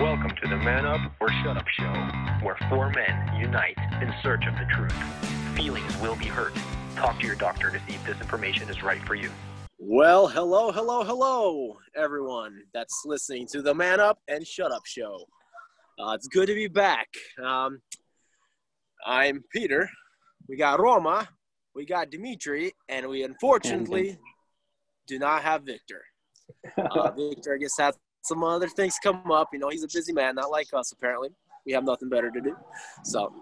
Welcome to the Man Up or Shut Up Show, where four men unite in search of the truth. Feelings will be hurt. Talk to your doctor to see if this information is right for you. Well, hello, hello, hello, everyone that's listening to the Man Up and Shut Up Show. Uh, it's good to be back. Um, I'm Peter. We got Roma, we got Dimitri, and we unfortunately do not have Victor. Uh, Victor, I guess, had some other things come up. You know, he's a busy man, not like us, apparently. We have nothing better to do. So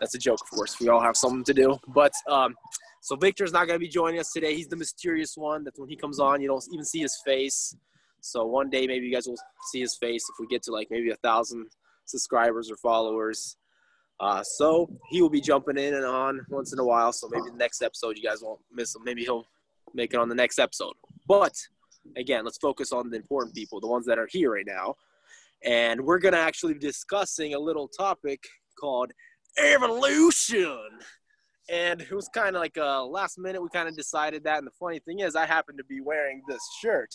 that's a joke, of course. We all have something to do. But um, so Victor's not going to be joining us today. He's the mysterious one that when he comes on, you don't even see his face. So one day, maybe you guys will see his face if we get to like maybe a thousand subscribers or followers. Uh, so he will be jumping in and on once in a while. So maybe the next episode you guys won't miss him. Maybe he'll make it on the next episode. But again, let's focus on the important people, the ones that are here right now. And we're going to actually be discussing a little topic called evolution. And it was kind of like a last minute, we kind of decided that. And the funny thing is, I happen to be wearing this shirt.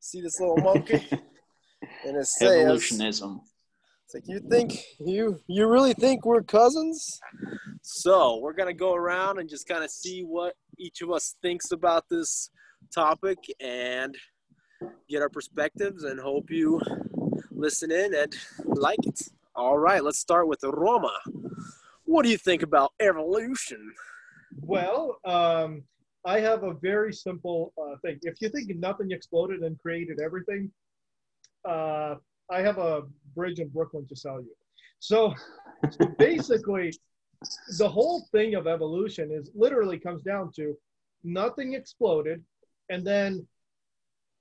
See this little monkey? and it says, Evolutionism. it's like you think you you really think we're cousins? So we're gonna go around and just kind of see what each of us thinks about this topic and get our perspectives and hope you listen in and like it. All right, let's start with Roma. What do you think about evolution? Well, um, I have a very simple uh, thing. If you think nothing exploded and created everything, uh, I have a bridge in Brooklyn to sell you. So, so basically, the whole thing of evolution is literally comes down to nothing exploded, and then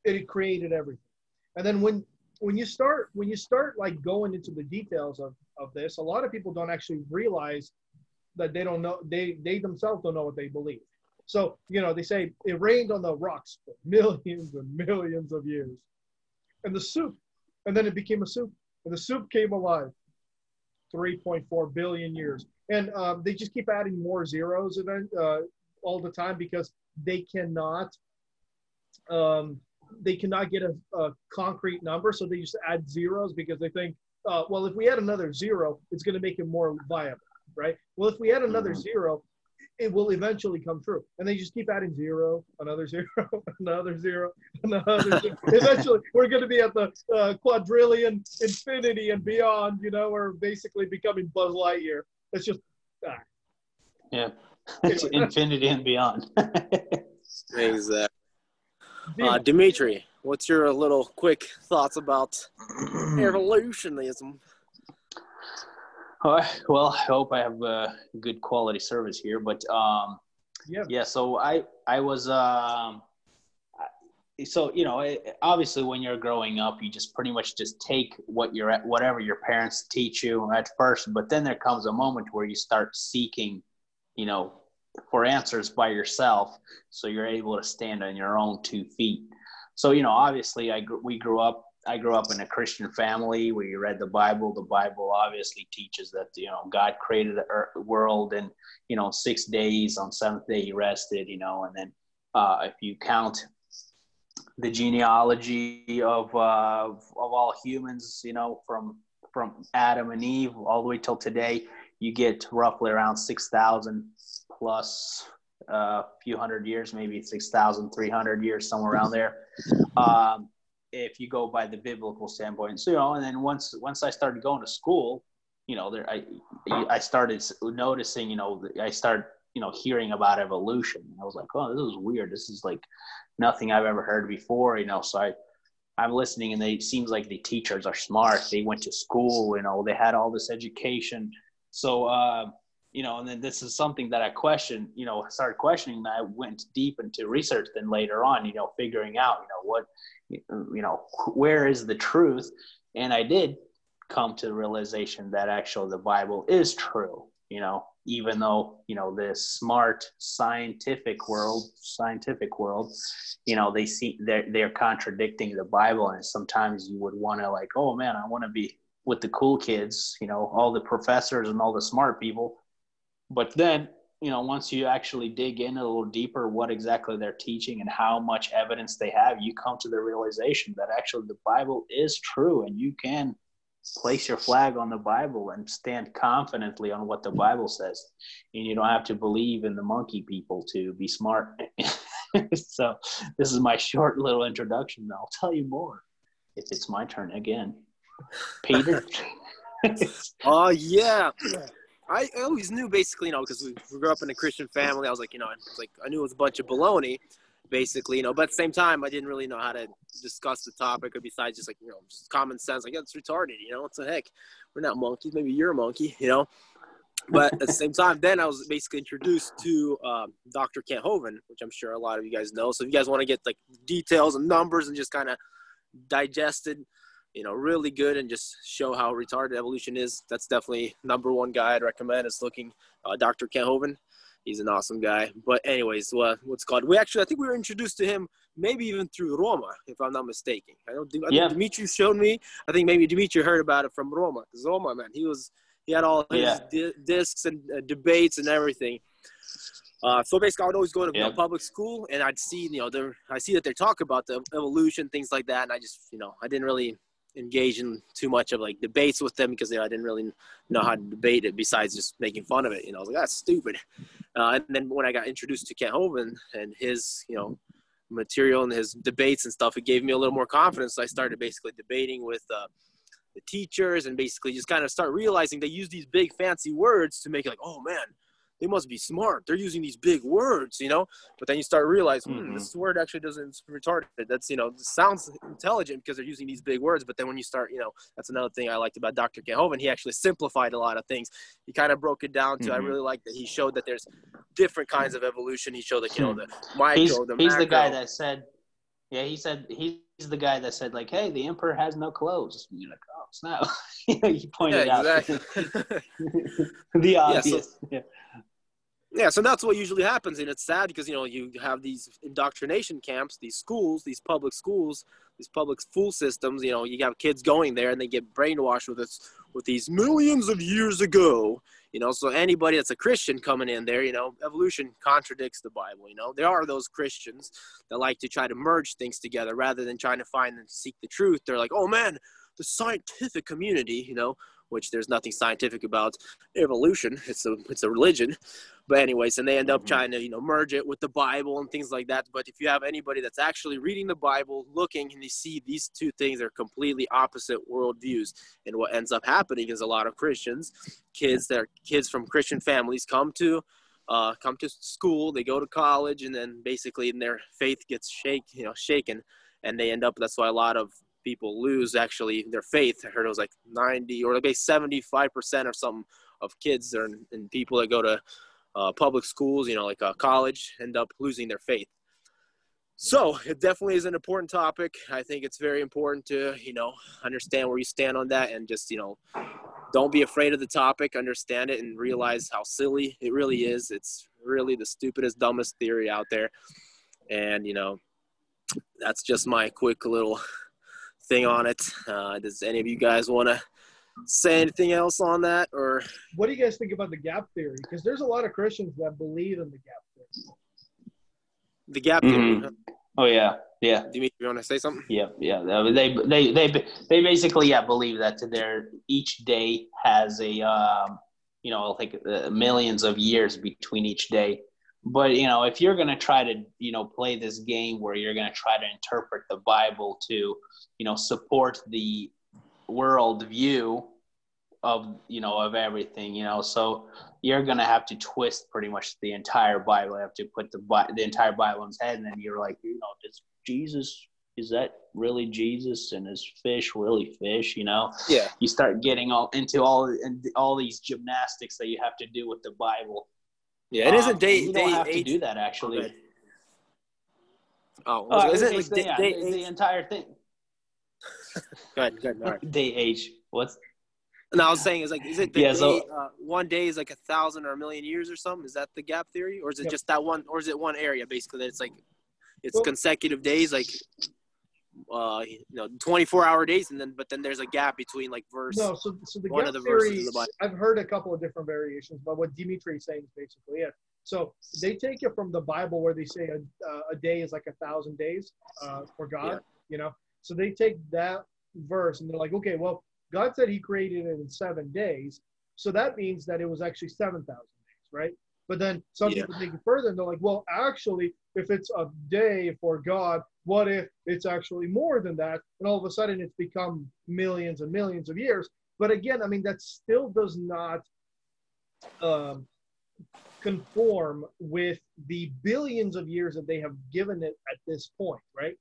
it created everything. And then when when you start when you start like going into the details of, of this, a lot of people don't actually realize that they don't know they they themselves don't know what they believe. So you know they say it rained on the rocks for millions and millions of years, and the soup, and then it became a soup, and the soup came alive. 3.4 billion years, and um, they just keep adding more zeros event uh, all the time because they cannot um, they cannot get a, a, concrete number, so they just add zeros because they think, uh, well, if we add another zero, it's going to make it more viable, right? Well, if we add another Mhm. zero, it will eventually come true, and they just keep adding zero, another zero, another zero, another. zero. eventually, we're going to be at the uh, quadrillion, infinity, and beyond. You know, we're basically becoming Buzz Lightyear. It's just ah. Yeah. It's infinity and beyond. Exactly. Uh, Dimitri, what's your little quick thoughts about evolutionism? Uh, well, I hope I have a good quality service here, but um, yeah. yeah. So I I was um, so you know it, obviously when you're growing up, you just pretty much just take what you're at whatever your parents teach you at first, but then there comes a moment where you start seeking, you know, for answers by yourself, so you're able to stand on your own two feet. So you know, obviously, I we grew up. I grew up in a Christian family. We read the Bible. The Bible obviously teaches that you know God created the earth, world in you know six days. On seventh day He rested. You know, and then uh, if you count the genealogy of uh, of all humans, you know, from from Adam and Eve all the way till today, you get roughly around six thousand plus a few hundred years, maybe 6,300 years, somewhere around there. Um, if you go by the biblical standpoint, so you know, and then once once I started going to school, you know, there I I started noticing, you know, I started you know hearing about evolution. I was like, oh, this is weird. This is like nothing I've ever heard before, you know. So I I'm listening, and they it seems like the teachers are smart. They went to school, you know, they had all this education. So uh, you know, and then this is something that I questioned, you know, started questioning. And I went deep into research. Then later on, you know, figuring out, you know, what, you know, where is the truth? And I did come to the realization that actually the Bible is true. You know, even though you know this smart scientific world, scientific world, you know, they see they're they're contradicting the Bible, and sometimes you would want to like, oh man, I want to be with the cool kids, you know, all the professors and all the smart people but then you know once you actually dig in a little deeper what exactly they're teaching and how much evidence they have you come to the realization that actually the bible is true and you can place your flag on the Bible and stand confidently on what the mm-hmm. Bible says. And you don't have to believe in the monkey people to be smart. so this is my short little introduction. I'll tell you more if it's my turn again. Peter. Oh yeah. I always knew basically, you know, because we grew up in a Christian family. I was like, you know, I was like I knew it was a bunch of baloney, basically, you know. But at the same time, I didn't really know how to discuss the topic, or besides just like you know, just common sense. Like, yeah, it's retarded, you know. What the heck? We're not monkeys. Maybe you're a monkey, you know. But at the same time, then I was basically introduced to um, Dr. Kent Hovind, which I'm sure a lot of you guys know. So if you guys want to get like details and numbers and just kind of digest it, you know, really good and just show how retarded evolution is, that's definitely number one guy I'd recommend is looking uh, Dr. Kent Hovind. He's an awesome guy. But anyways, uh, what's called? We actually, I think we were introduced to him maybe even through Roma, if I'm not mistaken. I know, I Yeah. Dimitri showed me. I think maybe Dimitri heard about it from Roma. Roma, man, he was he had all his Yeah. di- discs and uh, debates and everything. Uh, so basically, I would always go to you know, public school, and I'd see, you know, I see that they talk about the evolution, things like that, and I just, you know, I didn't really engage in too much of like debates with them because you know, I didn't really know how to debate it besides just making fun of it. You know, I was like, that's stupid. Uh, and then when I got introduced to Kent Hovind and his, you know, material and his debates and stuff, it gave me a little more confidence. So I started basically debating with uh, the teachers and basically just kind of start realizing they use these big fancy words to make it like, oh man, they must be smart. They're using these big words, you know. But then you start realizing hmm, Mhm. this word actually doesn't retarded. That's you know sounds intelligent because they're using these big words. But then when you start, you know, that's another thing I liked about Dr. Kent Hovind. He actually simplified a lot of things. He kind of broke it down to. I Mhm. really like that he showed that there's different kinds of evolution. He showed that you know the He's, the he's the guy that said, yeah, he said, he's the guy that said, like, hey, the emperor has no clothes. And you're like, oh, snap. he pointed yeah, out the obvious. Yeah, Yeah, so that's what usually happens, and it's sad because you know you have these indoctrination camps, these schools, these public schools, these public school systems. You know, you have kids going there and they get brainwashed with this, with these millions of years ago. You know, so anybody that's a Christian coming in there, you know, evolution contradicts the Bible. You know, there are those Christians that like to try to merge things together rather than trying to find and seek the truth. They're like, oh man, the scientific community, you know, which there's nothing scientific about evolution. It's a it's a religion. But anyways, and they end up Mhm. trying to you know merge it with the Bible and things like that. But if you have anybody that's actually reading the Bible, looking, and they see these two things are completely opposite worldviews, and what ends up happening is a lot of Christians, kids that are kids from Christian families come to. Uh, come to school, they go to college, and then basically their faith gets shake, you know, shaken, and they end up. That's why a lot of people lose actually their faith. I heard it was like 90 or like 75 percent or something of kids and, and people that go to uh, public schools, you know, like uh, college, end up losing their faith. So it definitely is an important topic. I think it's very important to, you know, understand where you stand on that and just, you know, don't be afraid of the topic, understand it and realize how silly it really is. It's really the stupidest, dumbest theory out there. And, you know, that's just my quick little thing on it. Uh, does any of you guys want to say anything else on that or What do you guys think about the gap theory? Because there's a lot of Christians that believe in the gap theory. the gap theory? Mhm. Oh yeah, yeah. Dimitri, you want to say something? Yeah, yeah. They they they they basically yeah believe that their each day has a um, you know like uh, millions of years between each day. But you know if you're gonna try to you know play this game where you're gonna try to interpret the Bible to you know support the world view of you know of everything you know so you're gonna have to twist pretty much the entire bible you have to put the the entire bible in his head and then you're like you know does jesus is that really jesus and is fish really fish you know Yeah. you start getting all into all and all these gymnastics that you have to do with the bible Yeah, it isn't Um, day you day don't have eight. to do that actually. Oh, Uh, is it like day, day the, the entire thing Good, good. All right. day age what's No, I was saying is like, is it the Yeah, day, so- uh, one day is like a thousand or a million years or something? Is that the gap theory, or is it Yep. just that one, or is it one area basically that it's like, it's Well- consecutive days, like, uh, you know, twenty-four hour days, and then but then there's a gap between like verse. No, so, so the One gap of the verses theory, of the Bible. I've heard a couple of different variations, but what Dimitri is saying is basically it. So they take it from the Bible where they say a, uh, a day is like a thousand days uh, for God, Yeah. you know. So they take that verse and they're like, okay, well, God said He created it in seven days, so that means that it was actually seven thousand days, right? But then some Yeah. people take it further and they're like, well, actually, if it's a day for God, what if it's actually more than that? And all of a sudden it's become millions and millions of years. But again, I mean, that still does not um, conform with the billions of years that they have given it at this point, right?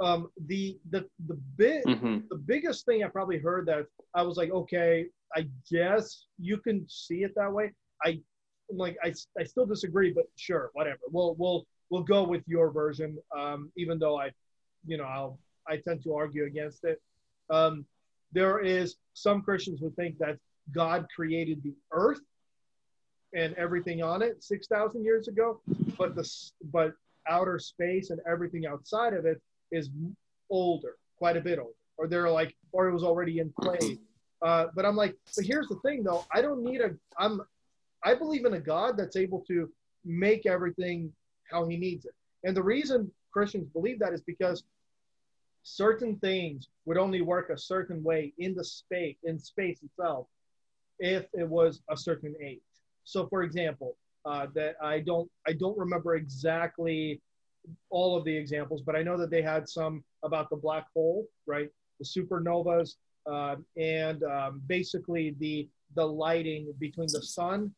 Um, the the the bit hmm the biggest thing I probably heard that I was like, okay, I guess you can see it that way. I like I, I still disagree, but sure, whatever. We'll we'll we'll go with your version, um, even though I, you know, I'll I tend to argue against it. Um, there is some Christians who think that God created the earth and everything on it six thousand years ago, but the but outer space and everything outside of it is older, quite a bit older, or they're like, or it was already in play. Uh, but I'm like, but here's the thing though, I don't need a, I'm, I believe in a God that's able to make everything how He needs it, and the reason Christians believe that is because certain things would only work a certain way in the space in space itself if it was a certain age. So, for example, uh, that I don't I don't remember exactly all of the examples, but I know that they had some about the black hole, right? The supernovas, uh, and um, basically the the lighting between the sun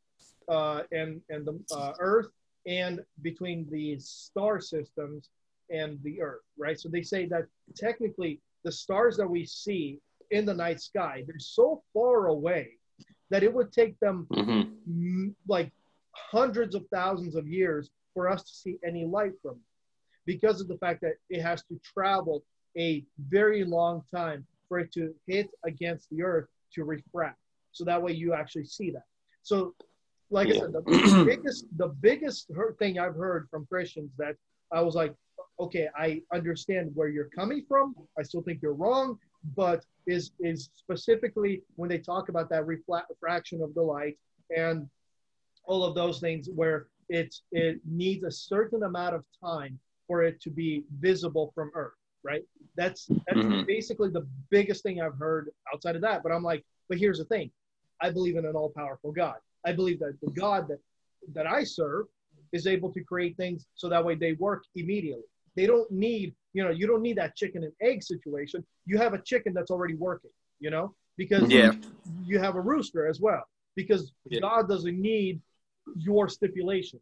uh, and and the uh, Earth, and between the star systems and the Earth, right? So they say that technically the stars that we see in the night sky they're so far away that it would take them hmm m- like hundreds of thousands of years for us to see any light from it because of the fact that it has to travel a very long time for it to hit against the earth to refract. So that way you actually see that. So like i said the biggest the biggest thing i've heard from christians that i was like okay i understand where you're coming from. I still think you're wrong but is is specifically when they talk about that refraction of the light and all of those things where it's it needs a certain amount of time for it to be visible from earth right that's that's Mhm. basically the biggest thing i've heard outside of that but i'm like but here's the thing i believe in an all-powerful god i believe that the god that that i serve is able to create things so that way they work immediately they don't need you know you don't need that chicken and egg situation you have a chicken that's already working you know because Yeah. you have a rooster as well because Yeah. god doesn't need your stipulation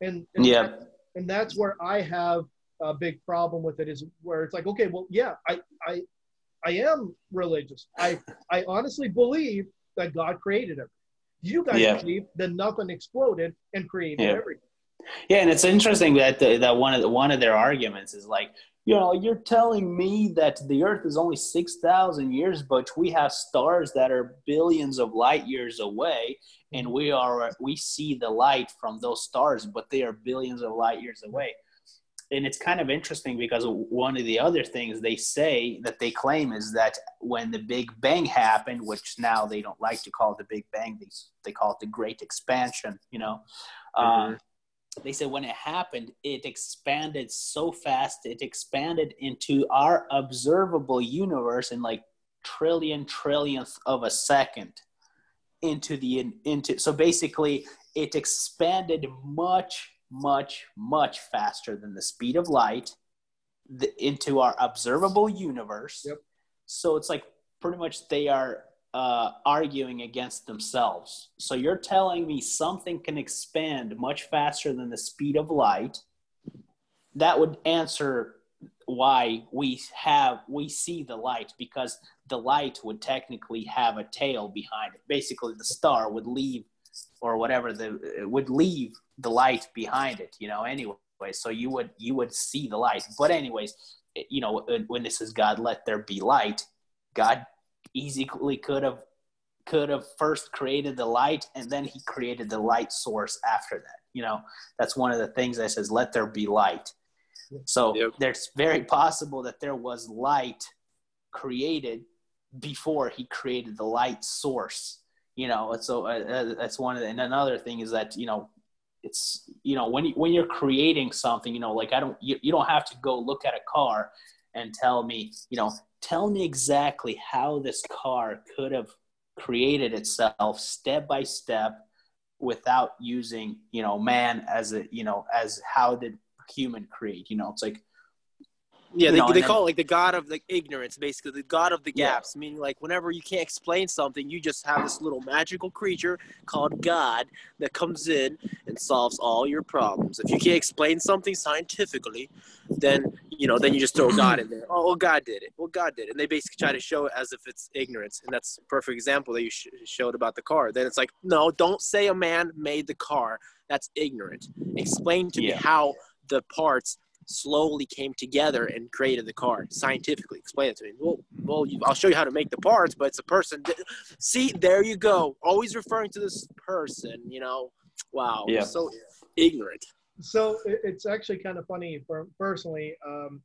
and and, Yeah. that- and that's where i have a big problem with it is where it's like okay well yeah i i i am religious i i honestly believe that god created everything you guys Yeah. believe that nothing exploded and created Yeah. everything Yeah, and it's interesting that the, that one of the, one of their arguments is like, you know, you're telling me that the Earth is only six thousand years, but we have stars that are billions of light years away, and we are we see the light from those stars, but they are billions of light years away. And it's kind of interesting because one of the other things they say that they claim is that when the Big Bang happened, which now they don't like to call it the Big Bang, they, they call it the Great Expansion, you know. Um, they said when it happened, it expanded so fast, it expanded into our observable universe in like trillion trillionth of a second into the into so basically it expanded much much much faster than the speed of light the, into our observable universe Yep. so it's like pretty much they are uh, arguing against themselves. So you're telling me something can expand much faster than the speed of light. That would answer why we have we see the light because the light would technically have a tail behind it. Basically the star would leave or whatever the would leave the light behind it you know anyway. So you would you would see the light. But anyways you know when this is god let there be light. God easily could have could have first created the light and then he created the light source after that. You know that's one of the things that says let there be light. So Yep. there's very possible that there was light created before he created the light source you know? So uh, uh, that's one of the, and another thing is that you know it's you know when you, when you're creating something you know like i don't you, you don't have to go look at a car and tell me you know tell me exactly how this car could have created itself step by step without using you know man as a you know as how did human create you know? It's like Yeah, they, know, they and call it like the god of the ignorance, basically the god of the Yeah. gaps. Meaning, like whenever you can't explain something, you just have this little magical creature called God that comes in and solves all your problems. If you can't explain something scientifically, then you know, then you just throw God in there. Oh, well, God did it. Well, God did it, and they basically try to show it as if it's ignorance, and that's a perfect example that you sh- showed about the car. Then it's like, no, don't say a man made the car. That's ignorant. Explain to me how the parts slowly came together and created the car scientifically. Explain it to me. Well, well, you, I'll show you how to make the parts, but it's a person. See, there you go. Always referring to this person. You know, wow, Yeah. so ignorant. so it's actually kind of funny for personally um,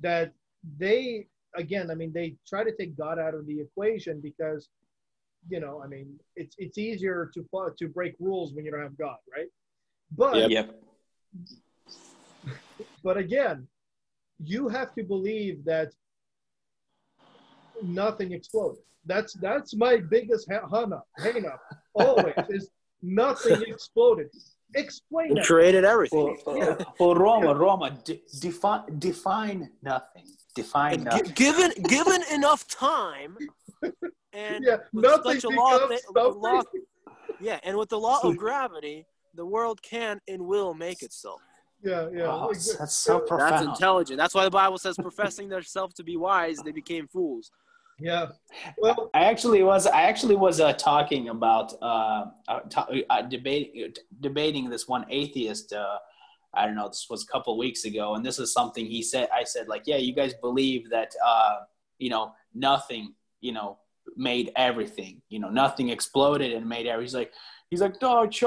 that they again i mean they try to take god out of the equation because you know i mean it's it's easier to to break rules when you don't have god right but Yep. Yep but again you have to believe that nothing exploded. That's that's my biggest ha- hung up hang up always is nothing exploded. Explain And it created everything. well, well roma roma de- define define nothing. Define And nothing. gi- given given enough time, and yeah with nothing such a law, becomes thi- with the law- something. yeah, and with the law of gravity, the world can and will make itself. Yeah, yeah. Oh, like, that's so That's profound intelligent. That's why the Bible says, professing themselves to be wise, they became fools. yeah. Well, I actually was. I actually was uh, talking about uh, uh, t- uh, debating debating this one atheist. Uh, I don't know. This was a couple of weeks ago, and this is something he said. I said, like, yeah, you guys believe that uh, you know nothing, you know, made everything. You know, nothing exploded and made everything. He's like, he's like, no, Ch-"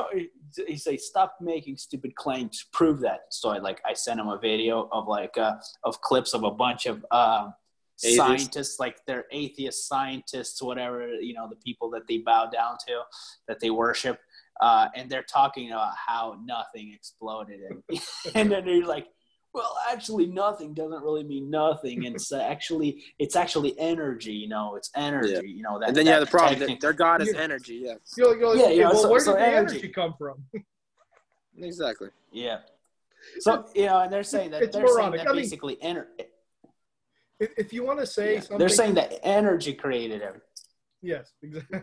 he say, stop making stupid claims. Prove that. So I like, I sent him a video of like uh, of clips of a bunch of. Uh, scientists like they're atheist scientists whatever you know the people that they bow down to that they worship uh, and they're talking about how nothing exploded and, and then they're like well actually nothing doesn't really mean nothing and it's actually it's actually energy you know it's energy Yeah. you know that And then you have the problem. Their, their God is Yeah. energy. Yeah, you're, you're like, Yeah, okay, yeah, well, so- where so did the energy. energy come from? exactly. yeah so you know and they're saying that It's they're saying that I mean- basically ener- If, if you want to say yeah, something, they're saying that energy created everything yes, exactly.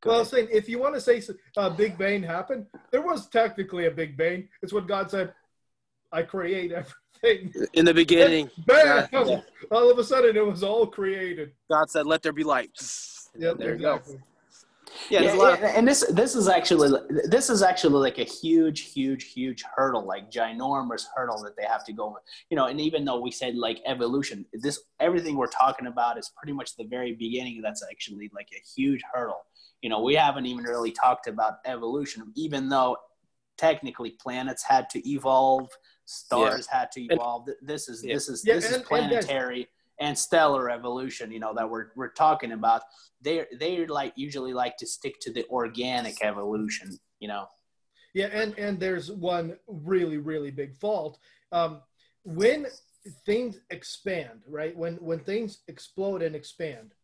Go Well, I was saying if you want to say uh, Big Bang happened, there was technically a Big Bang. It's what God said. I create everything. In the beginning, Bam! Yeah. All of a sudden, it was all created. God said, "Let there be light." And Yep, there exactly. you go. Yeah, yeah, there's a yeah, and this this is actually this is actually like a huge, huge, huge hurdle, like ginormous hurdle that they have to go. You know, and even though we said like evolution, this everything we're talking about is pretty much the very beginning. That's actually like a huge hurdle. You know, we haven't even really talked about evolution, even though technically planets had to evolve, stars had to evolve. Th- This is Yeah. this is Yeah, this and- is and planetary and stellar evolution. You know that we're we're talking about they they like usually like to stick to the organic evolution you know Yeah, and and there's one really really big fault. Um, when things expand, right? When when things explode and expand,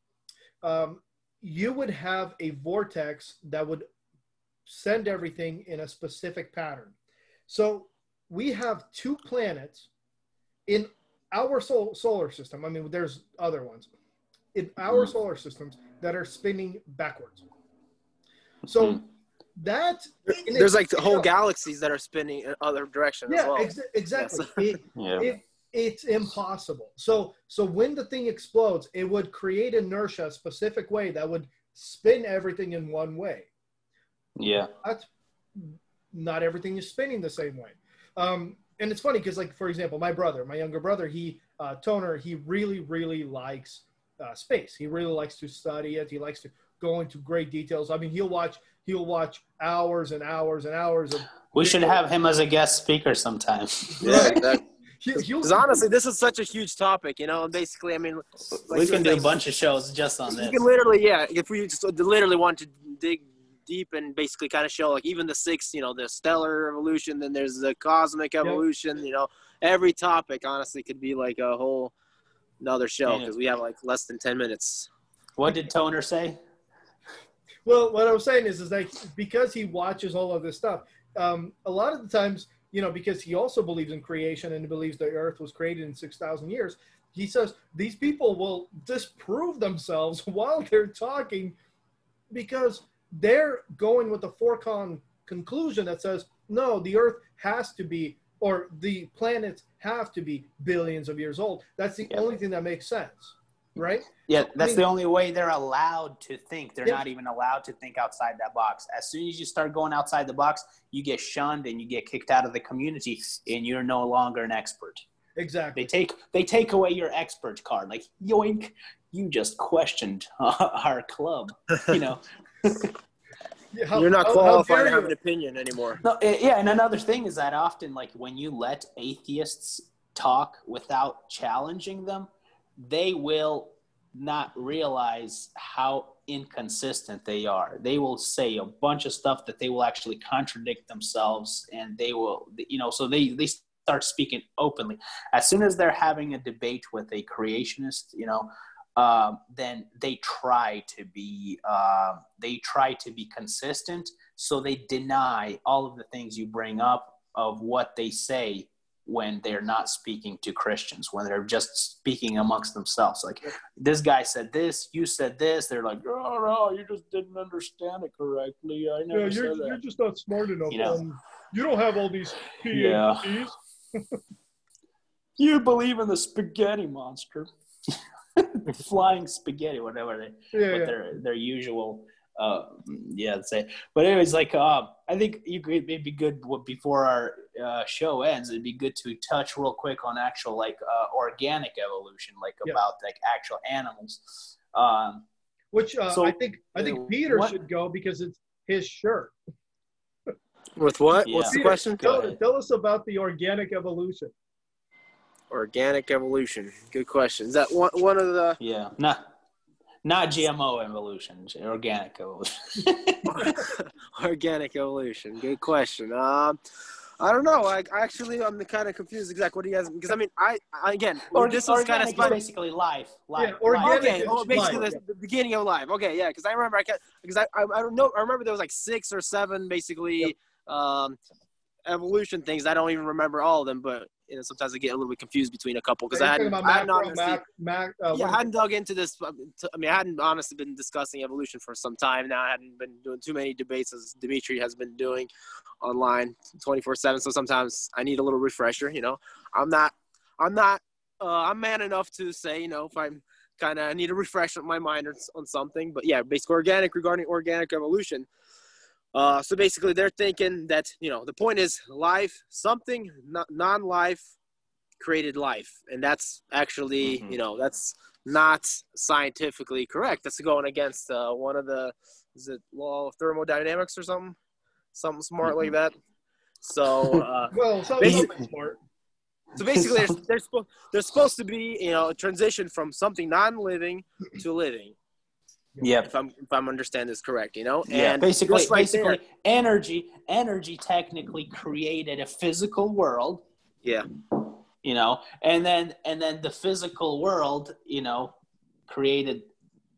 um, you would have a vortex that would send everything in a specific pattern. So we have two planets in our sol- solar system. I mean, there's other ones in our Mhm. solar systems that are spinning backwards. So Mhm. that in There's like the itself- whole galaxies that are spinning in other directions as yeah, well. ex- exactly. It, yeah it, it's impossible. So so when the thing explodes, it would create inertia a specific way that would spin everything in one way. yeah But not everything is spinning the same way. Um, and it's funny because, like for example, my brother, my younger brother, he uh, Toner, he really really likes uh, space. He really likes to study it. He likes to go into great details. I mean, he'll watch he'll watch hours and hours and hours of. we should have him as a guest speaker sometime Yeah, exactly. He, he'll, Because honestly, this is such a huge topic, you know. And basically, I mean, like we can do a bunch of shows just on You can literally, yeah. If we just literally want to dig deep and basically kind of show, like even the six, you know, the stellar evolution, then there's the cosmic evolution. You know, every topic honestly could be like a whole another show because we have like less than ten minutes. What did Toner say? Well, what I was saying is, is like because he watches all of this stuff, um, a lot of the times, you know, because he also believes in creation and he believes the Earth was created in six thousand years. He says these people will disprove themselves while they're talking because they're going with the forecon conclusion that says no, the Earth has to be or the planets have to be billions of years old. That's the Yeah. only thing that makes sense, right? Yeah, I that's mean- the only way they're allowed to think. They're Yeah. not even allowed to think outside that box. As soon as you start going outside the box, you get shunned and you get kicked out of the community, and you're no longer an expert. Exactly. They take they take away your expert card. Like yoink, you just questioned our club. You know. Yeah, how- You're not how- how qualified to have an opinion anymore. No, yeah, and another thing is that often, like when you let atheists talk without challenging them, they will not realize how inconsistent they are. They will say a bunch of stuff that they will actually contradict themselves, and they will, you know, so they they start speaking openly. As soon as they're having a debate with a creationist, you know. Um, then they try to be um they try to be consistent so they deny all of the things you bring up of what they say when they're not speaking to Christians, when they're just speaking amongst themselves. Like this guy said this, you said this. They're like, oh no, you just didn't understand it correctly. I never Yeah, said you're, that. you're just not smart enough. You know. um, you don't have all these Yeah. PhDs. You believe in the spaghetti monster, flying spaghetti, whatever they. Yeah, what yeah. their their usual uh yeah say but anyways like uh i think you could it'd good before our uh, show ends it'd be good to touch real quick on actual like uh, organic evolution like Yeah. about like actual animals um Which uh, So, I think I uh, think Peter what- should go because it's his shirt. With what? Yeah. What's the Peter, question? Tell, tell us about the organic evolution. Organic evolution. Good question. Is that one one of the yeah not not gmo evolution organic evolution organic evolution? Good question. Um, I don't know. I actually I'm kind of confused. Exactly what do you guys? Because I mean, I, I again, or this was kind of organic is basically life life, Yeah, organic life. Okay, is oh, basically life. the, the beginning of life. Okay, yeah, because I remember I kept because I, I I don't know I remember there was like six or seven basically um evolution things. I don't even remember all of them, but you know sometimes I get a little bit confused between a couple because I hadn't I hadn't honestly, mac, mac, uh, yeah, I hadn't dug into this. I mean, I hadn't honestly been discussing evolution for some time now. I hadn't been doing too many debates as Dimitri has been doing online 24 seven. So sometimes I need a little refresher. You know, I'm not, I'm not, uh, I'm man enough to say, you know, if I'm kind of need a refresh on my mind on, on something. But yeah, basically organic regarding organic evolution. Uh, so basically, they're thinking that you know the point is life, something non-life created life, and that's actually Mhm. you know that's not scientifically correct. That's going against uh, one of the is it law of thermodynamics or something, something smart like that. So uh, well, so something smart. so basically, there's, there's supposed to be you know a transition from something non-living to living. Yep If I'm if I'm understand this correct, you know. yeah, And basically, right basically, there- energy, energy technically created a physical world, yeah. you know, and then and then the physical world, you know, created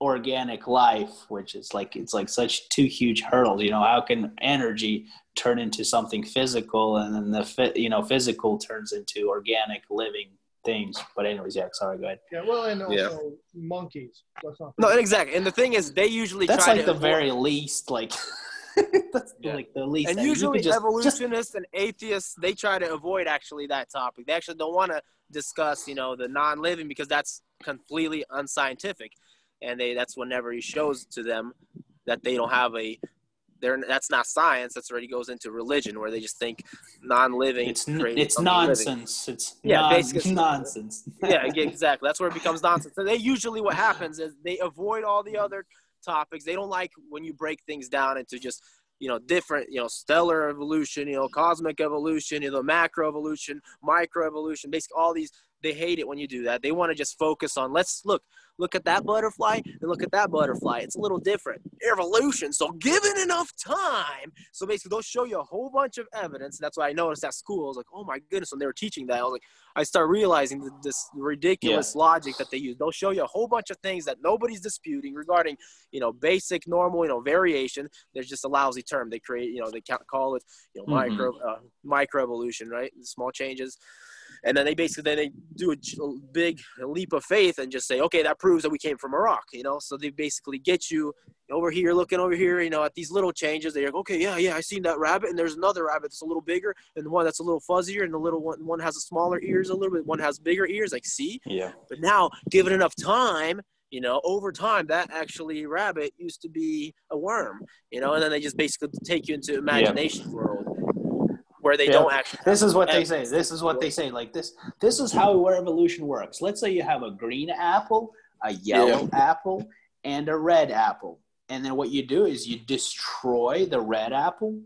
organic life, which is like it's like such two huge hurdles. You know, how can energy turn into something physical, and then the you know physical turns into organic living things? But anyways, yeah, sorry, go ahead. Yeah, well, and also Yeah. monkeys. Let's not No, exactly. And the thing is, they usually That's try like to the avoid- very least, like that's Yeah. like the least. and that you could usually just- just evolutionists and atheists they try to avoid actually that topic they actually don't want to discuss you know the non-living because that's completely unscientific and they that's whenever he shows to them that they don't have a they're that's not science that's already goes into religion where they just think non-living it's it's living. nonsense. It's Yeah, non- basically- nonsense. yeah yeah, exactly that's where it becomes nonsense so they usually what happens is they avoid all the other topics they don't like when you break things down into just you know different you know stellar evolution you know cosmic evolution you know macro evolution micro evolution basically all these they hate it when you do that. They want to just focus on let's look, look at that butterfly and look at that butterfly. It's a little different. Evolution. So given enough time, so basically they'll show you a whole bunch of evidence. That's why I noticed at school. I was like, oh my goodness, when they were teaching that, I was like, I start realizing this ridiculous yeah. logic that they use. They'll show you a whole bunch of things that nobody's disputing regarding, you know, basic, normal, you know, variation. There's just a lousy term they create. You know, they call it, you know, mm-hmm. micro uh, microevolution, right? Small changes and then they basically then they do a, big leap of faith and just say, okay, that proves that we came from Iraq, you know. So they basically get you over here, looking over here, you know, at these little changes. They're like, okay, yeah, yeah, I seen that rabbit, and there's another rabbit that's a little bigger, and the one that's a little fuzzier, and the little one one has a smaller ears a little bit, one has bigger ears. Like, see, yeah. But now, given enough time, you know, over time, that actually rabbit used to be a worm, you know, and then they just basically take you into imagination yeah. world where they don't actually. This is what they say. This is what they say. Like this. This is how where evolution works. Let's say you have a green apple, a yellow yeah. apple, and a red apple, and then what you do is you destroy the red apple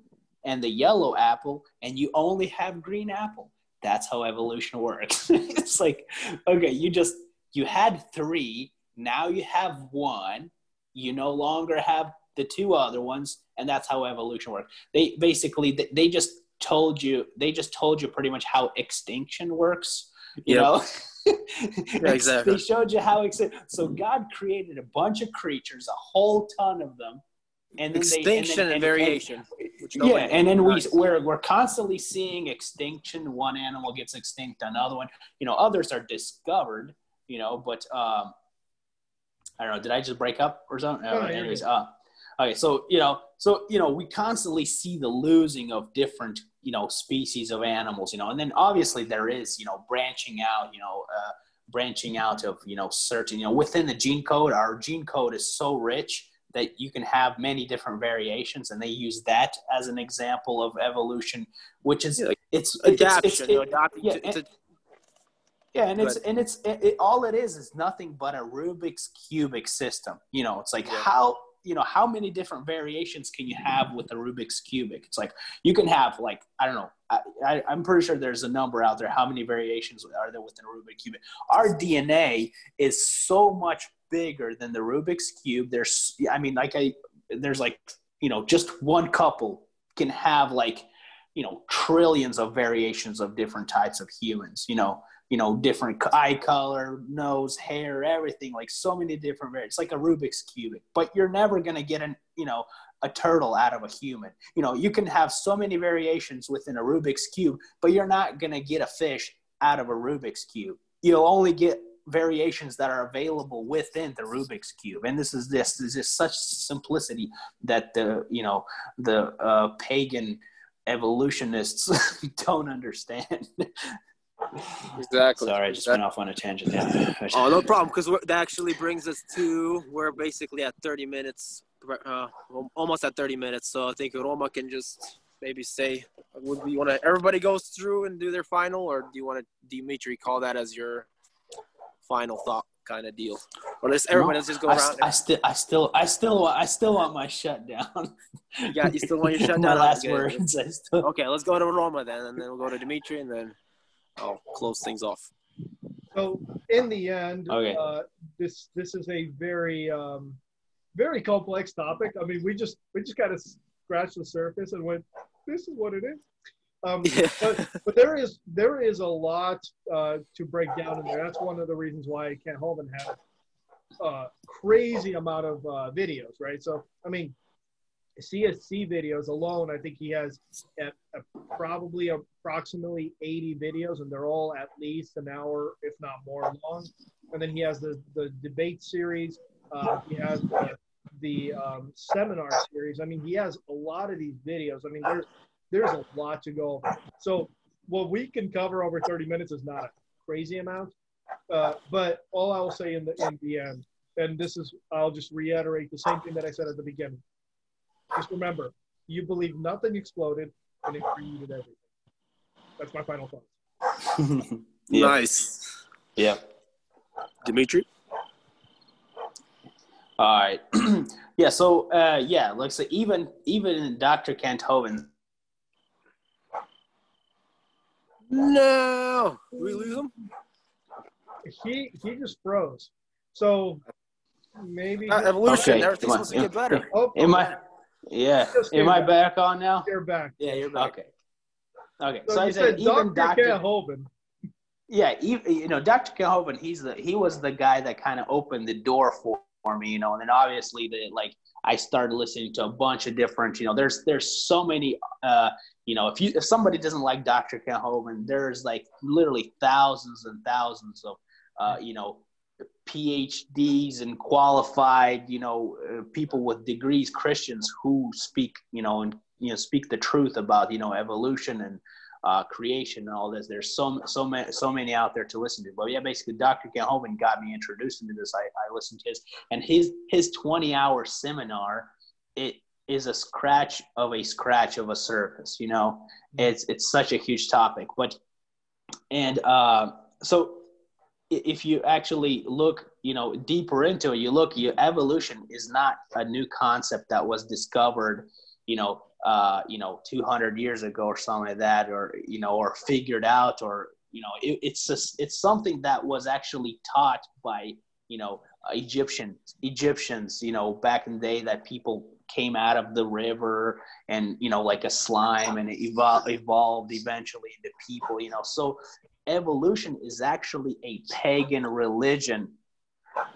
and the yellow apple, and you only have green apple. That's how evolution works. it's like, okay, you just you had three, now you have one. You no longer have the two other ones, and that's how evolution works. They basically they just told you they just told you pretty much how extinction works you yep. know? Yeah, exactly. They showed you how extinction so god created a bunch of creatures a whole ton of them and then extinction they, and, then, and, and variation and, yeah and then we we're, we're constantly seeing extinction one animal gets extinct another one you know others are discovered you know but um i don't know did i just break up or something? Oh, anyways uh okay so you know so you know we constantly see the losing of different you know species of animals you know and then obviously there is you know branching out you know uh, branching out of you know certain you know within the gene code our gene code is so rich that you can have many different variations and they use that as an example of evolution which is yeah, it's adaptation it's, it's, it, yeah, and, yeah, and it's and it's it, it, all it is is nothing but a Rubik's cubic system. You know, it's like yeah. how you know how many different variations can you have with a rubik's cubic? It's like you can have like i don't know I, am pretty sure there's a number out there how many variations are there within a rubik's cube our dna is so much bigger than the rubik's cube. There's i mean like i there's like you know just one couple can have like you know trillions of variations of different types of humans you know you know, different eye color, nose, hair, everything, like so many different variants. It's like a Rubik's cube, but you're never going to get an, you know, a turtle out of a human. You know, you can have so many variations within a Rubik's cube, but you're not going to get a fish out of a Rubik's cube. You'll only get variations that are available within the Rubik's cube. And this is this, is such simplicity that the, you know, the uh, pagan evolutionists don't understand. Exactly. Sorry, I just went off on a tangent. Yeah. oh, no problem. Because that actually brings us to we're basically at 30 minutes, uh, almost at 30 minutes. So I think Roma can just maybe say, would you want to? Everybody goes through and do their final, or do you want to, Dimitri, call that as your final thought? kind of deal. Or let's everybody no, let's just go I, around. I still, I still, I still, want, I still want my shutdown. yeah, you still want your shutdown. my last words. Still... Okay, let's go to Roma then, and then we'll go to Dimitri, and then I'll close things off. So in the end, okay. uh, this this is a very um, very complex topic. I mean, we just we just kind of scratched the surface and went, this is what it is. Um, yeah. but, but there is there is a lot uh, to break down in there. That's one of the reasons why Kent Hovind had a uh, crazy amount of uh, videos, right? So I mean, CSC videos alone, I think he has at, at probably approximately 80 videos, and they're all at least an hour, if not more, long. And then he has the, the debate series. Uh, he has the, the um, seminar series. I mean, he has a lot of these videos. I mean, there's there's a lot to go. So what we can cover over 30 minutes is not a crazy amount. Uh, but all I will say in the in the end, and this is I'll just reiterate the same thing that I said at the beginning just remember, you believe nothing exploded and it created everything. That's my final thought. yeah. Nice. Yeah. Dimitri? All right. yeah, so uh, yeah, like so even even Dr. Kent Hovind. No, Did we lose him. he he just froze. So maybe Uh, evolution. Okay, Everything's supposed to get better. Oh, Am I? Yeah. Am I came back on now? You're back. Yeah, you're back. Okay. Okay. So, So, I you said said even Dr. Dr. Hovind. yeah, even, you know, Dr. Kent Hovind, he's the he was the guy that kind of opened the door for, for me, you know, and then obviously the like I started listening to a bunch of different, you know, there's there's so many uh you know, if you if somebody doesn't like Dr. Kent Hovind, there's like literally thousands and thousands of uh, you know, PhDs and qualified, you know, uh, people with degrees, Christians who speak, you know, and you know, speak the truth about, you know, evolution and uh, creation and all this. There's so so many so many out there to listen to. But yeah, basically, Dr. Kent Hovind got me introduced into this. I, I listened to his and his his 20 hour seminar. It is a scratch of a scratch of a surface. You know, it's it's such a huge topic. But and uh, so if you actually look you know deeper into it you look you evolution is not a new concept that was discovered you know uh, you know 200 years ago or something like that or you know or figured out or you know it, it's just, it's something that was actually taught by you know egyptian egyptians you know back in the day that people came out of the river and you know like a slime and it evol- evolved eventually into people you know. So evolution is actually a pagan religion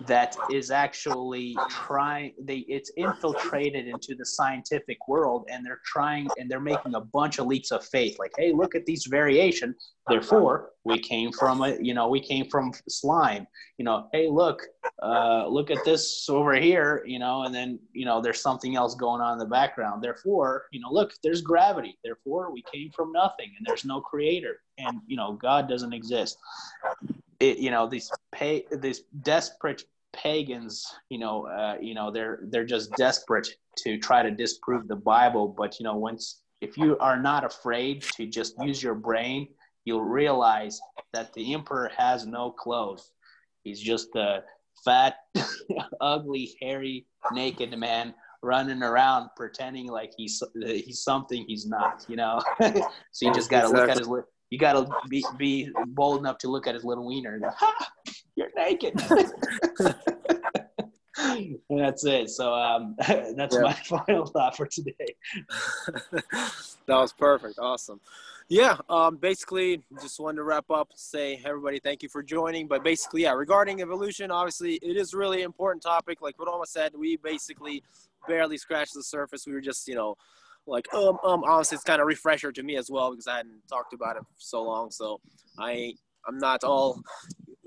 that is actually trying they it's infiltrated into the scientific world and they're trying and they're making a bunch of leaps of faith. Like hey look at these variation. Therefore we came from a you know we came from slime. You know hey look uh look at this over here you know and then you know there's something else going on in the background. Therefore you know look there's gravity. Therefore we came from nothing and there's no creator. And you know god doesn't exist it, you know these pay these desperate pagans you know uh, you know they're they're just desperate to try to disprove the bible. But you know once if you are not afraid to just use your brain you'll realize that the emperor has no clothes. He's just a fat ugly hairy naked man running around pretending like he's he's something he's not you know? So you just got to look at his you got to be, be bold enough to look at his little wiener and go, ha, you're naked. and that's it. So um, that's Yeah. my final thought for today. that was perfect. Awesome. Yeah. Um, basically, just wanted to wrap up. Say everybody, thank you for joining. But basically, yeah, regarding evolution, obviously, it is really important topic. Like what Alma said, we basically barely scratched the surface. We were just, you know, like um um. Honestly, it's kind of refresher to me as well because I hadn't talked about it for so long. So I I'm not all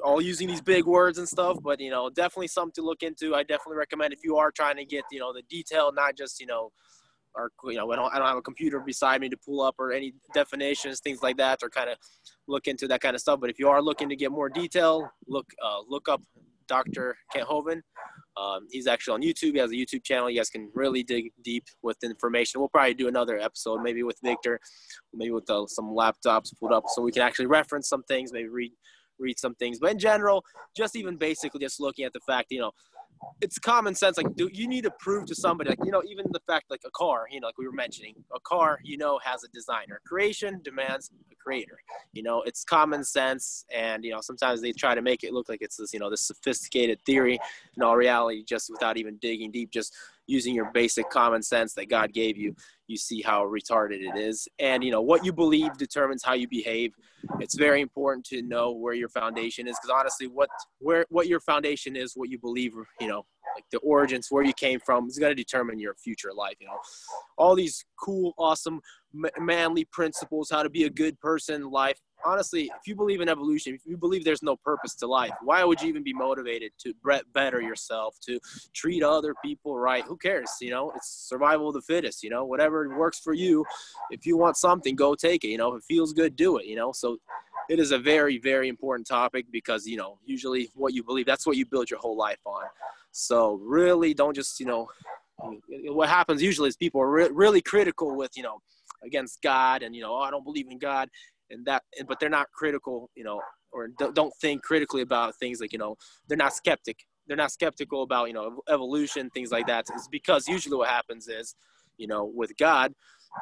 all using these big words and stuff, but you know, definitely something to look into. I definitely recommend if you are trying to get you know the detail, not just you know or you know, I don't, I don't have a computer beside me to pull up or any definitions, things like that, or kind of look into that kind of stuff. But if you are looking to get more detail, look uh, look up Dr. Kent Hovind. Um, he's actually on YouTube. He has a YouTube channel. You guys can really dig deep with information. We'll probably do another episode, maybe with Victor, maybe with uh, some laptops pulled up, so we can actually reference some things, maybe read read some things. But in general, just even basically just looking at the fact, you know, it's common sense. Like, do you need to prove to somebody, like, you know, even the fact, like a car, you know, like we were mentioning, a car, you know, has a designer. Creation demands a creator. You know, it's common sense, and you know, sometimes they try to make it look like it's this, you know, this sophisticated theory. In all reality, just without even digging deep, just using your basic common sense that God gave you, you see how retarded it is. And you know, what you believe determines how you behave. It's very important to know where your foundation is, because honestly, what where what your foundation is, what you believe, you know, like the origins, where you came from, is going to determine your future life. You know, all these cool, awesome, manly principles, how to be a good person life. Honestly, if you believe in evolution, if you believe there's no purpose to life, why would you even be motivated to better yourself, to treat other people right? Who cares? You know, it's survival of the fittest. You know, whatever works for you. If you want something, go take it. You know, if it feels good, do it. You know, so it is a very, very important topic because you know, usually what you believe, that's what you build your whole life on. So really, don't just you know, what happens usually is people are re- really critical with you know against God and you know, oh, I don't believe in God and that, but they're not critical, you know, or don't don't think critically about things like you know, they're not skeptic. They're not skeptical about you know evolution, things like that. It's because usually what happens is, you know, with God,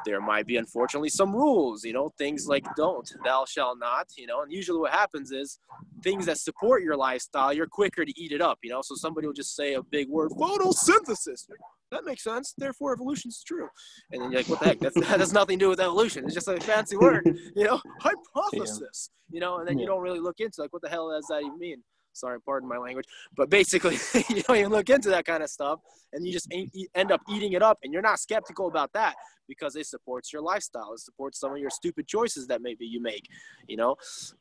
there might be unfortunately some rules, you know, things like don't, thou shall not, you know, and usually what happens is things that support your lifestyle, you're quicker to eat it up, you know. So somebody will just say a big word, photosynthesis. That makes sense. Therefore, evolution is true. And then you're like, what the heck? That's, that has nothing to do with evolution. It's just a fancy word, you know, hypothesis, you know, and then you don't really look into like, what the hell does that even mean? Sorry, pardon my language. But basically, you don't even look into that kind of stuff, and you just end up eating it up. And you're not skeptical about that because it supports your lifestyle. It supports some of your stupid choices that maybe you make, you know.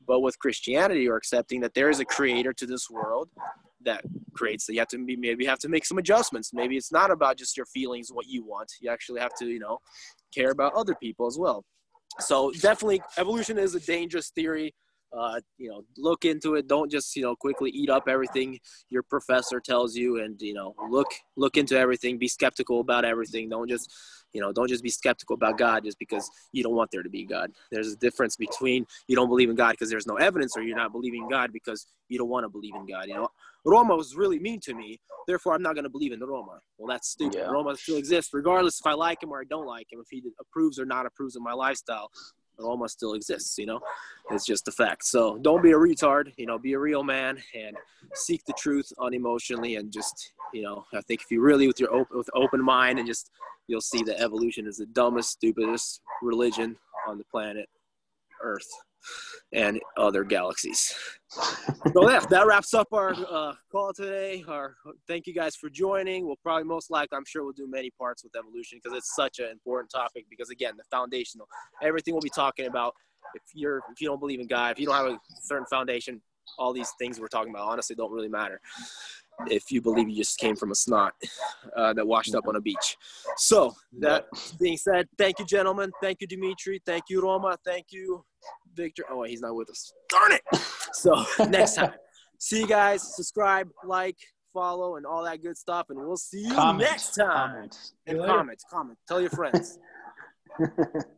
But with Christianity, you're accepting that there is a creator to this world that creates that you have to be maybe have to make some adjustments. Maybe it's not about just your feelings, what you want. You actually have to, you know, care about other people as well. So definitely, evolution is a dangerous theory uh, you know, look into it. Don't just you know quickly eat up everything your professor tells you, and you know, look look into everything. Be skeptical about everything. Don't just you know, don't just be skeptical about God just because you don't want there to be God. There's a difference between you don't believe in God because there's no evidence, or you're not believing God because you don't want to believe in God. You know, Roma was really mean to me, therefore I'm not going to believe in Roma. Well, that's stupid. Yeah. Roma still exists, regardless if I like him or I don't like him, if he approves or not approves of my lifestyle. Roma still exists, you know. It's just a fact. So don't be a retard, you know, be a real man and seek the truth unemotionally and just, you know, I think if you really with your open with open mind and just you'll see that evolution is the dumbest, stupidest religion on the planet Earth and other galaxies. so yeah, that wraps up our uh, call today. Our thank you guys for joining. We'll probably most likely, I'm sure, we'll do many parts with evolution because it's such an important topic. Because again, the foundational, everything we'll be talking about. If you're if you don't believe in God, if you don't have a certain foundation, all these things we're talking about honestly don't really matter if you believe you just came from a snot uh, that washed up on a beach. So that being said, thank you, gentlemen. Thank you, Dimitri. Thank you, Roma. Thank you, Victor. Oh, he's not with us. Darn it. So next time, see you guys. Subscribe, like, follow, and all that good stuff. And we'll see you comments, next time. Comments. And comments, comment. Tell your friends.